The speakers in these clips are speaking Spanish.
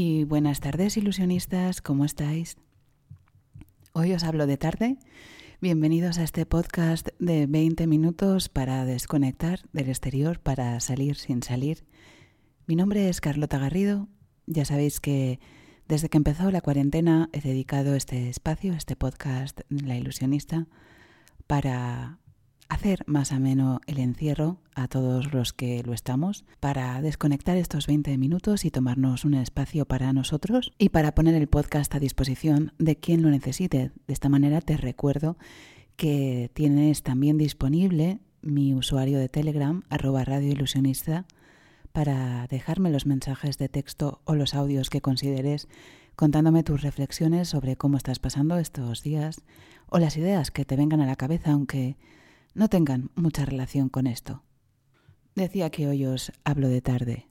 Y buenas tardes, ilusionistas, ¿cómo estáis? Hoy os hablo de tarde. Bienvenidos a este podcast de 20 minutos para desconectar del exterior, para salir sin salir. Mi nombre es Carlota Garrido. Ya sabéis que desde que empezó la cuarentena he dedicado este espacio, este podcast, La Ilusionista, para hacer más ameno el encierro a todos los que lo estamos, para desconectar estos 20 minutos y tomarnos un espacio para nosotros y para poner el podcast a disposición de quien lo necesite. De esta manera te recuerdo que tienes también disponible mi usuario de Telegram, arroba Radio Ilusionista, para dejarme los mensajes de texto o los audios que consideres contándome tus reflexiones sobre cómo estás pasando estos días o las ideas que te vengan a la cabeza, aunque no tengan mucha relación con esto. Decía que hoy os hablo de tarde,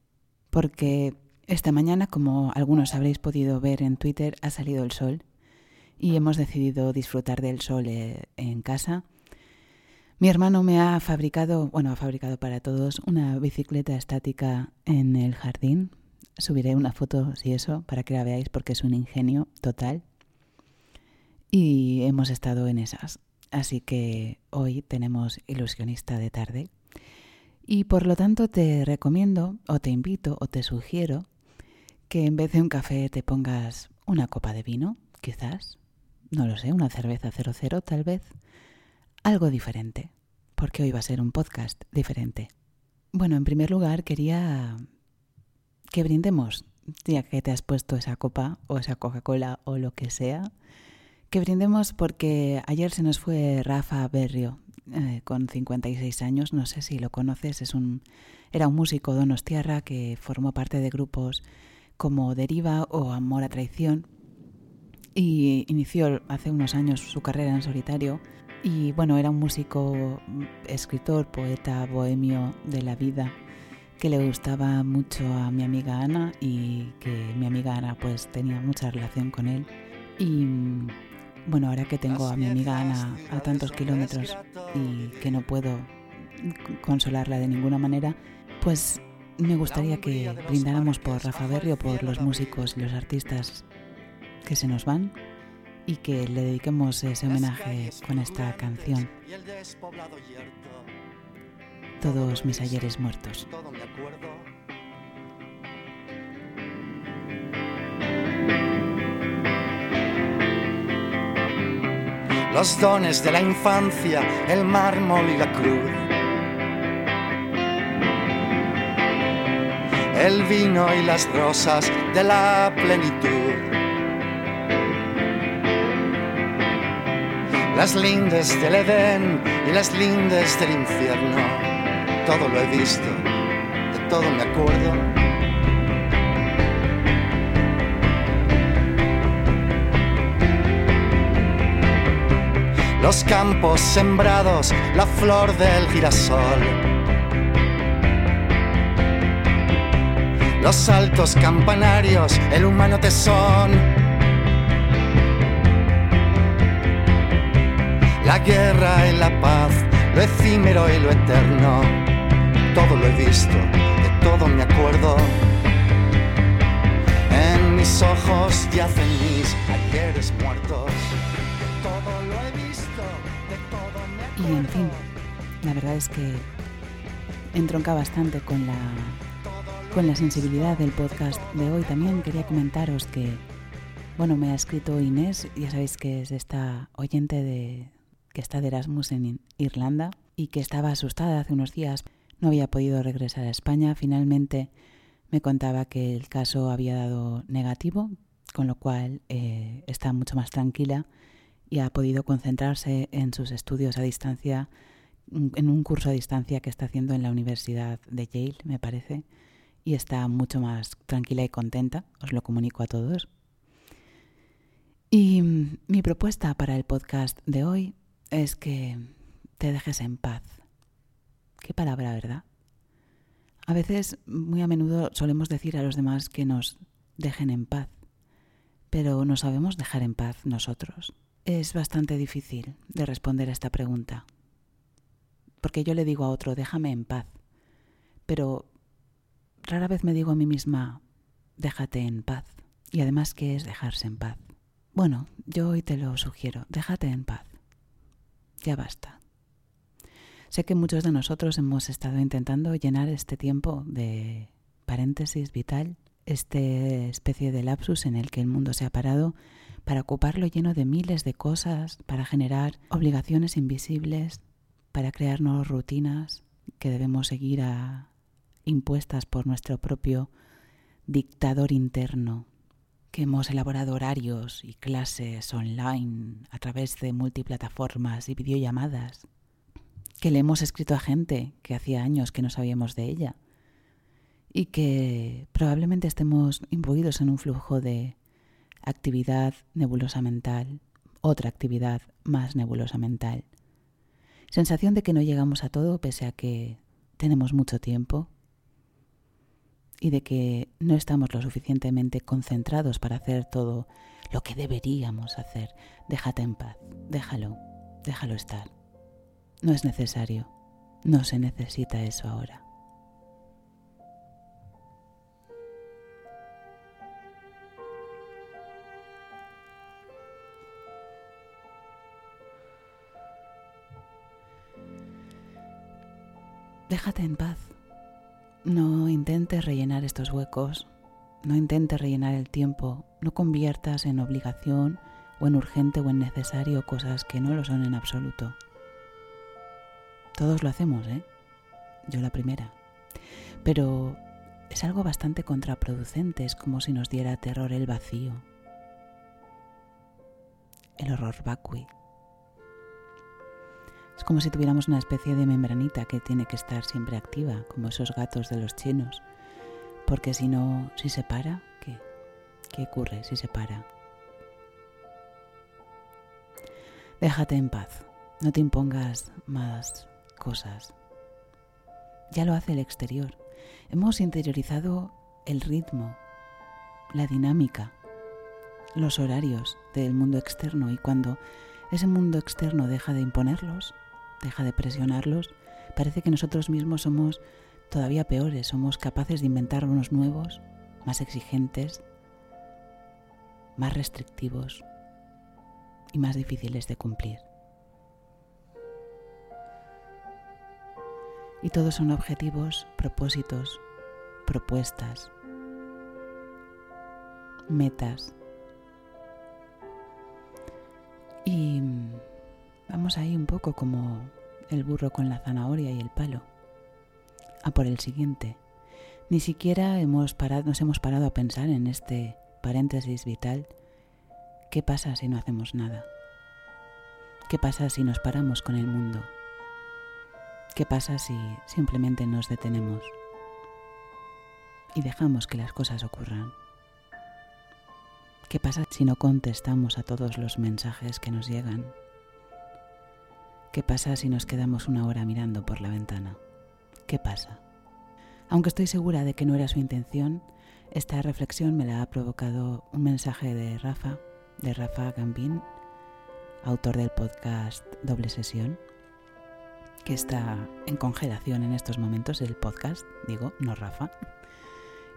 porque esta mañana, como algunos habréis podido ver en Twitter, ha salido el sol y hemos decidido disfrutar del sol eh, en casa. Mi hermano me ha fabricado, bueno, ha fabricado para todos una bicicleta estática en el jardín. Subiré una foto, si eso, para que la veáis porque es un ingenio total. Y hemos estado en esas. Así que hoy tenemos ilusionista de tarde. Y por lo tanto te recomiendo o te invito o te sugiero que en vez de un café te pongas una copa de vino, quizás, no lo sé, una cerveza 00 tal vez, algo diferente, porque hoy va a ser un podcast diferente. Bueno, en primer lugar quería que brindemos, ya que te has puesto esa copa o esa Coca-Cola o lo que sea, que brindemos porque ayer se nos fue Rafa Berrio, eh, con 56 años, no sé si lo conoces, es un, era un músico donostiarra que formó parte de grupos como Deriva o Amor a Traición y inició hace unos años su carrera en solitario y bueno, era un músico, escritor, poeta, bohemio de la vida que le gustaba mucho a mi amiga Ana y que mi amiga Ana pues tenía mucha relación con él. Y bueno, ahora que tengo a mi amiga Ana a tantos kilómetros y que no puedo consolarla de ninguna manera, pues me gustaría que brindáramos por Rafa Berrio, por los músicos y los artistas que se nos van y que le dediquemos ese homenaje con esta canción. Todos mis ayeres muertos. Los dones de la infancia, el mármol y la cruz. El vino y las rosas de la plenitud. Las lindes del Edén y las lindes del infierno. Todo lo he visto, de todo me acuerdo los campos sembrados, la flor del girasol. Los altos campanarios, el humano tesón. La guerra y la paz, lo efímero y lo eterno. Todo lo he visto, de todo me acuerdo. En mis ojos yacen mis ayeres muertos. Y en fin, la verdad es que entronca bastante con la, con la sensibilidad del podcast de hoy. También quería comentaros que, bueno, me ha escrito Inés, ya sabéis que es esta oyente de, que está de Erasmus en Irlanda y que estaba asustada hace unos días. No había podido regresar a España. Finalmente me contaba que el caso había dado negativo, con lo cual eh, está mucho más tranquila y ha podido concentrarse en sus estudios a distancia, en un curso a distancia que está haciendo en la Universidad de Yale, me parece, y está mucho más tranquila y contenta, os lo comunico a todos. Y mi propuesta para el podcast de hoy es que te dejes en paz. Qué palabra, ¿verdad? A veces, muy a menudo, solemos decir a los demás que nos dejen en paz, pero no sabemos dejar en paz nosotros. Es bastante difícil de responder a esta pregunta, porque yo le digo a otro, déjame en paz, pero rara vez me digo a mí misma, déjate en paz. Y además, ¿qué es dejarse en paz? Bueno, yo hoy te lo sugiero, déjate en paz. Ya basta. Sé que muchos de nosotros hemos estado intentando llenar este tiempo de paréntesis vital, este especie de lapsus en el que el mundo se ha parado, para ocuparlo lleno de miles de cosas, para generar obligaciones invisibles, para crear nuevas rutinas que debemos seguir a, impuestas por nuestro propio dictador interno, que hemos elaborado horarios y clases online a través de multiplataformas y videollamadas, que le hemos escrito a gente que hacía años que no sabíamos de ella y que probablemente estemos imbuidos en un flujo de actividad nebulosa mental, otra actividad más nebulosa mental. Sensación de que no llegamos a todo pese a que tenemos mucho tiempo y de que no estamos lo suficientemente concentrados para hacer todo lo que deberíamos hacer. Déjate en paz, déjalo, déjalo estar. No es necesario, no se necesita eso ahora. Déjate en paz. No intentes rellenar estos huecos, no intentes rellenar el tiempo, no conviertas en obligación o en urgente o en necesario cosas que no lo son en absoluto. Todos lo hacemos, ¿eh? Yo la primera. Pero es algo bastante contraproducente, es como si nos diera terror el vacío, el horror vacui. Es como si tuviéramos una especie de membranita que tiene que estar siempre activa, como esos gatos de los chinos. Porque si no, si se para, ¿qué? ¿Qué ocurre si se para? Déjate en paz, no te impongas más cosas. Ya lo hace el exterior. Hemos interiorizado el ritmo, la dinámica, los horarios del mundo externo y cuando ese mundo externo deja de imponerlos, deja de presionarlos, parece que nosotros mismos somos todavía peores, somos capaces de inventar unos nuevos, más exigentes, más restrictivos y más difíciles de cumplir. Y todos son objetivos, propósitos, propuestas, metas. Y Vamos ahí un poco como el burro con la zanahoria y el palo. A por el siguiente. Ni siquiera hemos parado, nos hemos parado a pensar en este paréntesis vital. ¿Qué pasa si no hacemos nada? ¿Qué pasa si nos paramos con el mundo? ¿Qué pasa si simplemente nos detenemos y dejamos que las cosas ocurran? ¿Qué pasa si no contestamos a todos los mensajes que nos llegan? ¿Qué pasa si nos quedamos una hora mirando por la ventana? ¿Qué pasa? Aunque estoy segura de que no era su intención, esta reflexión me la ha provocado un mensaje de Rafa, de Rafa Gambín, autor del podcast Doble Sesión, que está en congelación en estos momentos, el podcast, digo, no Rafa,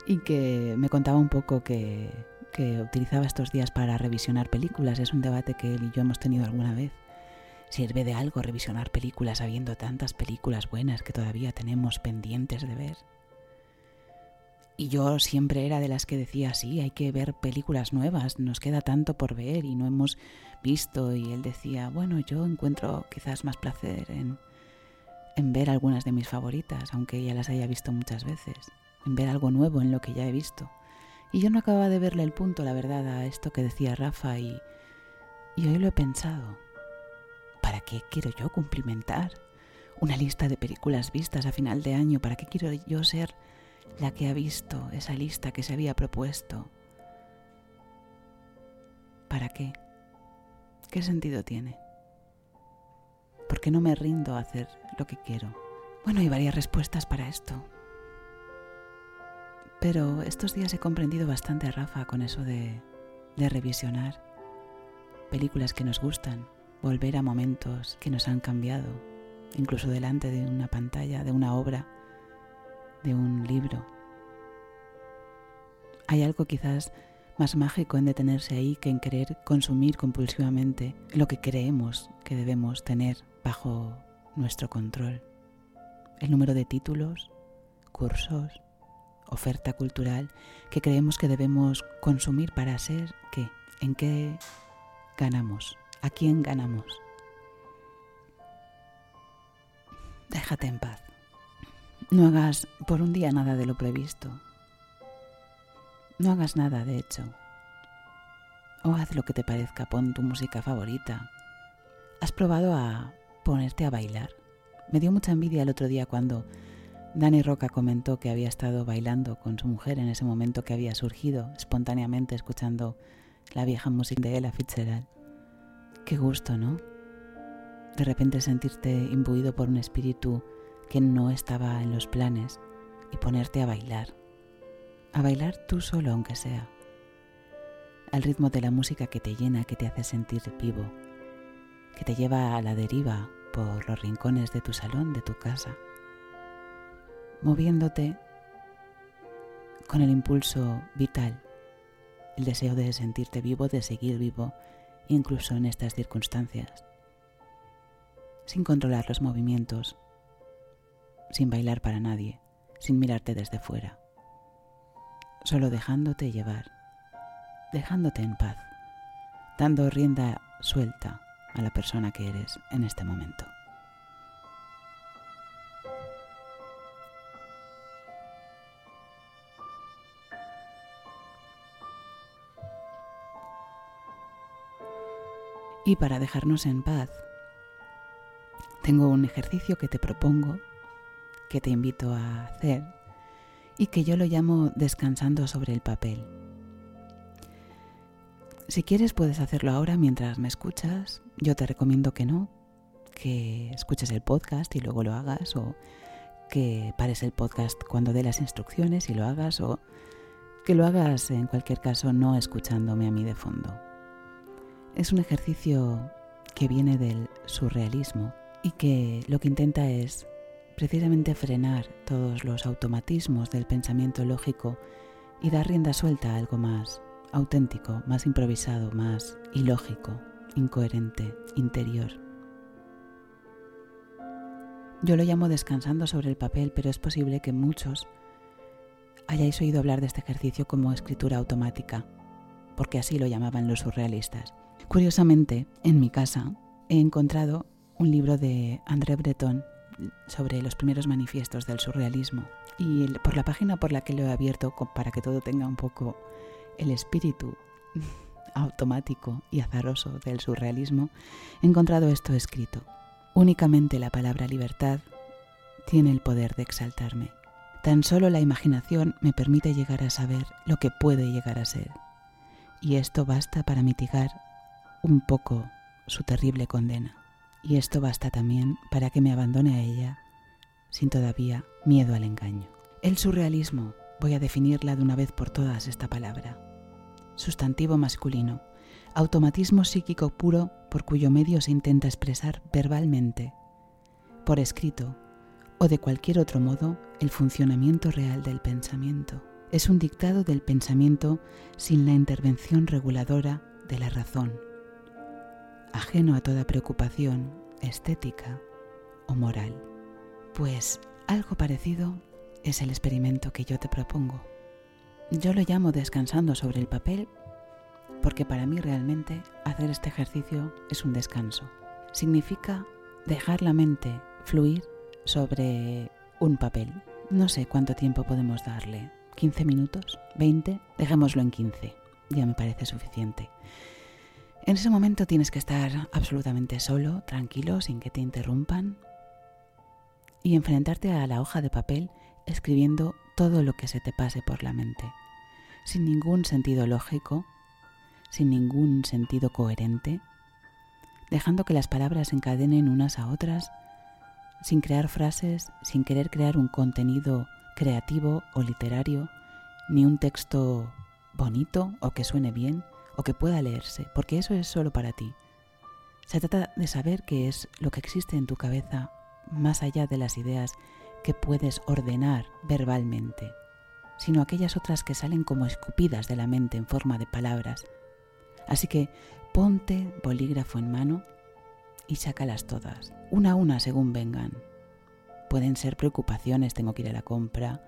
y que me contaba un poco que, que utilizaba estos días para revisionar películas. Es un debate que él y yo hemos tenido alguna vez ¿Sirve de algo revisionar películas habiendo tantas películas buenas que todavía tenemos pendientes de ver? Y yo siempre era de las que decía, sí, hay que ver películas nuevas, nos queda tanto por ver y no hemos visto. Y él decía, bueno, yo encuentro quizás más placer en, en ver algunas de mis favoritas, aunque ya las haya visto muchas veces, en ver algo nuevo en lo que ya he visto. Y yo no acababa de verle el punto, la verdad, a esto que decía Rafa y, y hoy lo he pensado. ¿Para qué quiero yo cumplimentar una lista de películas vistas a final de año? ¿Para qué quiero yo ser la que ha visto esa lista que se había propuesto? ¿Para qué? ¿Qué sentido tiene? ¿Por qué no me rindo a hacer lo que quiero? Bueno, hay varias respuestas para esto. Pero estos días he comprendido bastante a Rafa con eso de, de revisionar películas que nos gustan volver a momentos que nos han cambiado, incluso delante de una pantalla, de una obra, de un libro. Hay algo quizás más mágico en detenerse ahí que en querer consumir compulsivamente lo que creemos que debemos tener bajo nuestro control. El número de títulos, cursos, oferta cultural que creemos que debemos consumir para ser qué, en qué ganamos, a quién ganamos. Déjate en paz. No hagas por un día nada de lo previsto. No hagas nada, de hecho. O haz lo que te parezca, pon tu música favorita. ¿Has probado a ponerte a bailar? Me dio mucha envidia el otro día cuando Dani Roca comentó que había estado bailando con su mujer en ese momento que había surgido espontáneamente escuchando la vieja música de Ella Fitzgerald. Qué gusto, ¿no? De repente sentirte imbuido por un espíritu que no estaba en los planes y ponerte a bailar. A bailar tú solo aunque sea. Al ritmo de la música que te llena, que te hace sentir vivo, que te lleva a la deriva por los rincones de tu salón, de tu casa moviéndote con el impulso vital, el deseo de sentirte vivo, de seguir vivo, incluso en estas circunstancias, sin controlar los movimientos, sin bailar para nadie, sin mirarte desde fuera, solo dejándote llevar, dejándote en paz, dando rienda suelta a la persona que eres en este momento. Y para dejarnos en paz, tengo un ejercicio que te propongo, que te invito a hacer y que yo lo llamo descansando sobre el papel. Si quieres puedes hacerlo ahora mientras me escuchas. Yo te recomiendo que no, que escuches el podcast y luego lo hagas o que pares el podcast cuando dé las instrucciones y lo hagas o que lo hagas en cualquier caso no escuchándome a mí de fondo. Es un ejercicio que viene del surrealismo y que lo que intenta es precisamente frenar todos los automatismos del pensamiento lógico y dar rienda suelta a algo más auténtico, más improvisado, más ilógico, incoherente, interior. Yo lo llamo descansando sobre el papel, pero es posible que muchos hayáis oído hablar de este ejercicio como escritura automática, porque así lo llamaban los surrealistas. Curiosamente, en mi casa he encontrado un libro de André Breton sobre los primeros manifiestos del surrealismo. Y por la página por la que lo he abierto, para que todo tenga un poco el espíritu automático y azaroso del surrealismo, he encontrado esto escrito. Únicamente la palabra libertad tiene el poder de exaltarme. Tan solo la imaginación me permite llegar a saber lo que puede llegar a ser. Y esto basta para mitigar un poco su terrible condena. Y esto basta también para que me abandone a ella sin todavía miedo al engaño. El surrealismo, voy a definirla de una vez por todas esta palabra. Sustantivo masculino, automatismo psíquico puro por cuyo medio se intenta expresar verbalmente, por escrito o de cualquier otro modo el funcionamiento real del pensamiento. Es un dictado del pensamiento sin la intervención reguladora de la razón ajeno a toda preocupación estética o moral. Pues algo parecido es el experimento que yo te propongo. Yo lo llamo descansando sobre el papel porque para mí realmente hacer este ejercicio es un descanso. Significa dejar la mente fluir sobre un papel. No sé cuánto tiempo podemos darle. ¿15 minutos? ¿20? Dejémoslo en 15. Ya me parece suficiente. En ese momento tienes que estar absolutamente solo, tranquilo, sin que te interrumpan y enfrentarte a la hoja de papel escribiendo todo lo que se te pase por la mente, sin ningún sentido lógico, sin ningún sentido coherente, dejando que las palabras encadenen unas a otras, sin crear frases, sin querer crear un contenido creativo o literario, ni un texto bonito o que suene bien, o que pueda leerse, porque eso es solo para ti. Se trata de saber qué es lo que existe en tu cabeza más allá de las ideas que puedes ordenar verbalmente. sino aquellas otras que salen como escupidas de la mente en forma de palabras. Así que ponte bolígrafo en mano y sácalas todas, una a una según vengan. Pueden ser preocupaciones, tengo que ir a la compra,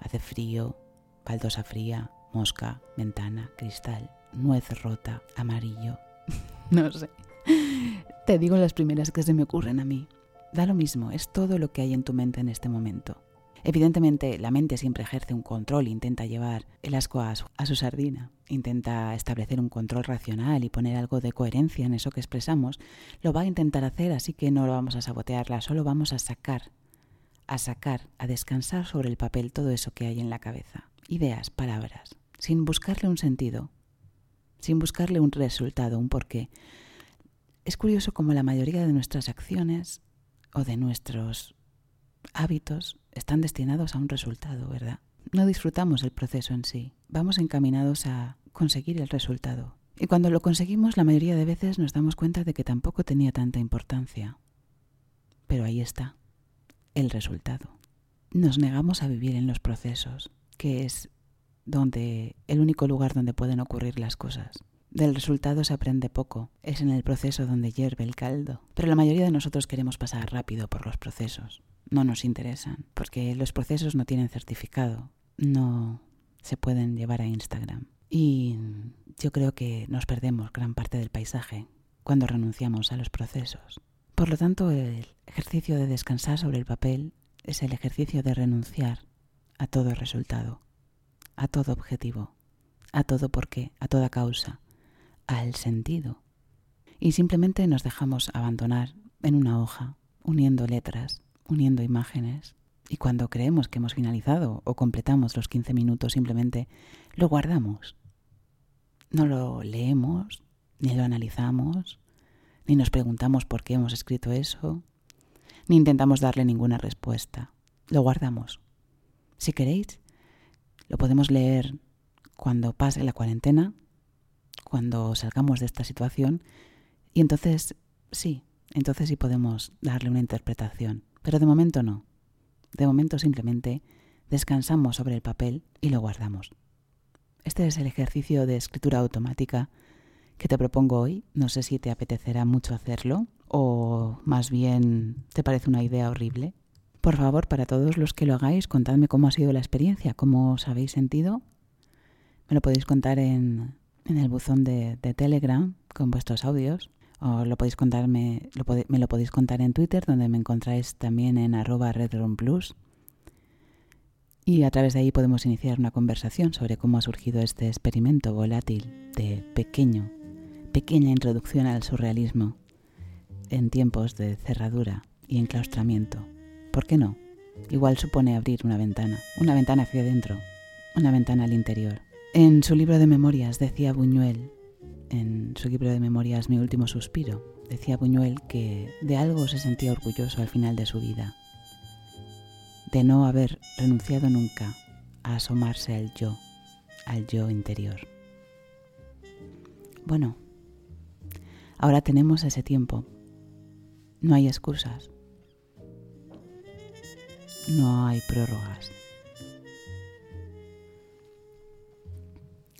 hace frío, baldosa fría, mosca, ventana, cristal, nuez rota, amarillo. no sé. Te digo las primeras que se me ocurren a mí. Da lo mismo, es todo lo que hay en tu mente en este momento. Evidentemente, la mente siempre ejerce un control, intenta llevar el asco a su, a su, sardina, intenta establecer un control racional y poner algo de coherencia en eso que expresamos. Lo va a intentar hacer, así que no lo vamos a sabotearla, solo vamos a sacar, a sacar, a descansar sobre el papel todo eso que hay en la cabeza. Ideas, palabras, sin buscarle un sentido, sin buscarle un resultado, un porqué. Es curioso como la mayoría de nuestras acciones o de nuestros hábitos están destinados a un resultado, ¿verdad? No disfrutamos el proceso en sí, vamos encaminados a conseguir el resultado. Y cuando lo conseguimos, la mayoría de veces nos damos cuenta de que tampoco tenía tanta importancia. Pero ahí está, el resultado. Nos negamos a vivir en los procesos, que es donde el único lugar donde pueden ocurrir las cosas. Del resultado se aprende poco, es en el proceso donde hierve el caldo. Pero la mayoría de nosotros queremos pasar rápido por los procesos. No nos interesan, porque los procesos no tienen certificado, no se pueden llevar a Instagram. Y yo creo que nos perdemos gran parte del paisaje cuando renunciamos a los procesos. Por lo tanto, el ejercicio de descansar sobre el papel es el ejercicio de renunciar a todo resultado a todo objetivo, a todo porqué, a toda causa, al sentido. Y simplemente nos dejamos abandonar en una hoja, uniendo letras, uniendo imágenes. Y cuando creemos que hemos finalizado o completamos los 15 minutos, simplemente lo guardamos. No lo leemos, ni lo analizamos, ni nos preguntamos por qué hemos escrito eso, ni intentamos darle ninguna respuesta. Lo guardamos. Si queréis, lo podemos leer cuando pase la cuarentena, cuando salgamos de esta situación, y entonces sí, entonces sí podemos darle una interpretación. Pero de momento no. De momento simplemente descansamos sobre el papel y lo guardamos. Este es el ejercicio de escritura automática que te propongo hoy. No sé si te apetecerá mucho hacerlo o más bien te parece una idea horrible. Por favor, para todos los que lo hagáis, contadme cómo ha sido la experiencia, cómo os habéis sentido. Me lo podéis contar en, el buzón de, Telegram con vuestros audios. O lo podéis contarme, me lo podéis contar en Twitter, donde me encontráis también en arroba redroomplus. Y a través de ahí podemos iniciar una conversación sobre cómo ha surgido este experimento volátil de pequeño, pequeña introducción al surrealismo en tiempos de cerradura y enclaustramiento. ¿Por qué no? Igual supone abrir una ventana, una ventana hacia adentro, una ventana al interior. En su libro de memorias decía Buñuel, en su libro de memorias Mi último suspiro, decía Buñuel que de algo se sentía orgulloso al final de su vida, de no haber renunciado nunca a asomarse al yo, al yo interior. Bueno, ahora tenemos ese tiempo, no hay excusas, no hay prórrogas.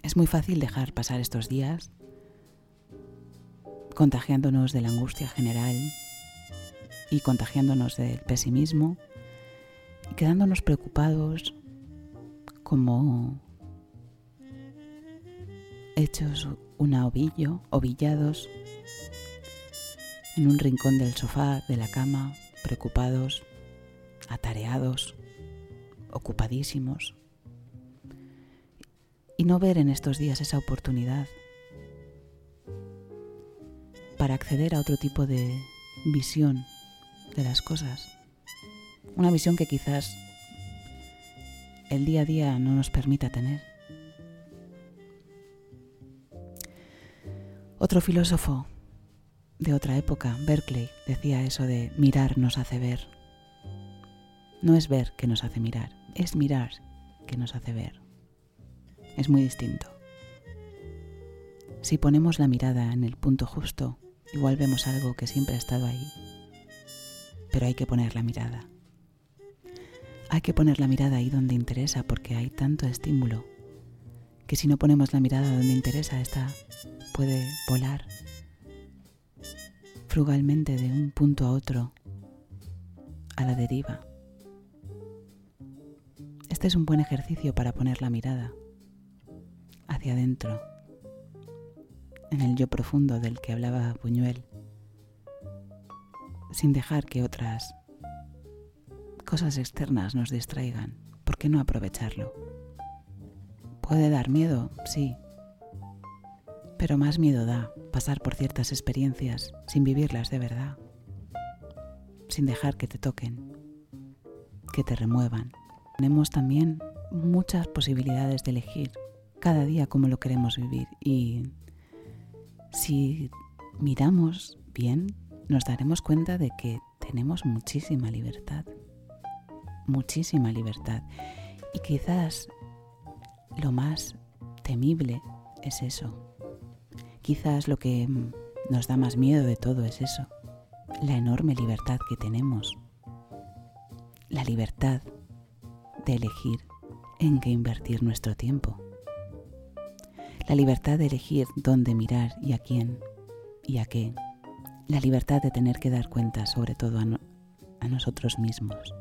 Es muy fácil dejar pasar estos días contagiándonos de la angustia general y contagiándonos del pesimismo y quedándonos preocupados como hechos una ovillo, ovillados en un rincón del sofá, de la cama, preocupados atareados, ocupadísimos, y no ver en estos días esa oportunidad para acceder a otro tipo de visión de las cosas. Una visión que quizás el día a día no nos permita tener. Otro filósofo de otra época, Berkeley, decía eso de mirar nos hace ver. No es ver que nos hace mirar, es mirar que nos hace ver. Es muy distinto. Si ponemos la mirada en el punto justo, igual vemos algo que siempre ha estado ahí. Pero hay que poner la mirada. hay que poner la mirada ahí donde interesa porque hay tanto estímulo que si no ponemos la mirada donde interesa, esta puede volar frugalmente de un punto a otro a la deriva. Este es un buen ejercicio para poner la mirada hacia adentro, en el yo profundo del que hablaba Buñuel, sin dejar que otras cosas externas nos distraigan. ¿Por qué no aprovecharlo? Puede dar miedo, sí, pero más miedo da pasar por ciertas experiencias sin vivirlas de verdad, sin dejar que te toquen, que te remuevan. Tenemos también muchas posibilidades de elegir cada día cómo lo queremos vivir y si miramos bien nos daremos cuenta de que tenemos muchísima libertad, muchísima libertad. Y quizás lo más temible es eso, Quizás lo que nos da más miedo de todo es eso, la enorme libertad que tenemos, la libertad de elegir en qué invertir nuestro tiempo, la libertad de elegir dónde mirar y a quién y a qué, la libertad de tener que dar cuenta sobre todo a, nosotros mismos.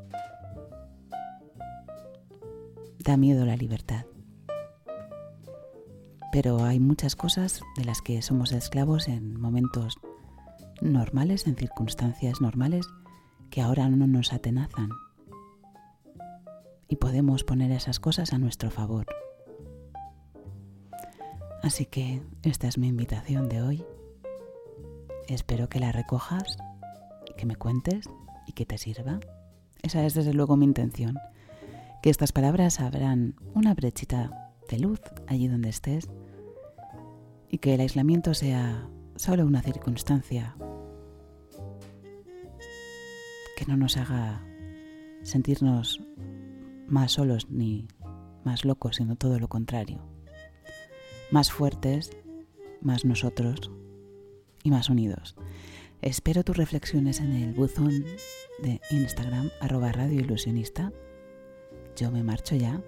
Da miedo la libertad pero hay muchas cosas de las que somos esclavos en momentos normales, en circunstancias normales, que ahora no nos atenazan. Y podemos poner esas cosas a nuestro favor. Así que esta es mi invitación de hoy. Espero que la recojas que me cuentes y que te sirva. Esa es desde luego mi intención. Que estas palabras abran una brechita de luz allí donde estés y que el aislamiento sea solo una circunstancia que no nos haga sentirnos más solos ni más locos, sino todo lo contrario. Más fuertes, más nosotros y más unidos. Espero tus reflexiones en el buzón de Instagram arroba radio ilusionista. Yo me marcho ya,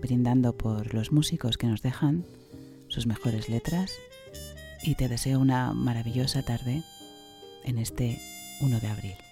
brindando por los músicos que nos dejan sus mejores letras y te deseo una maravillosa tarde en este 1 de abril.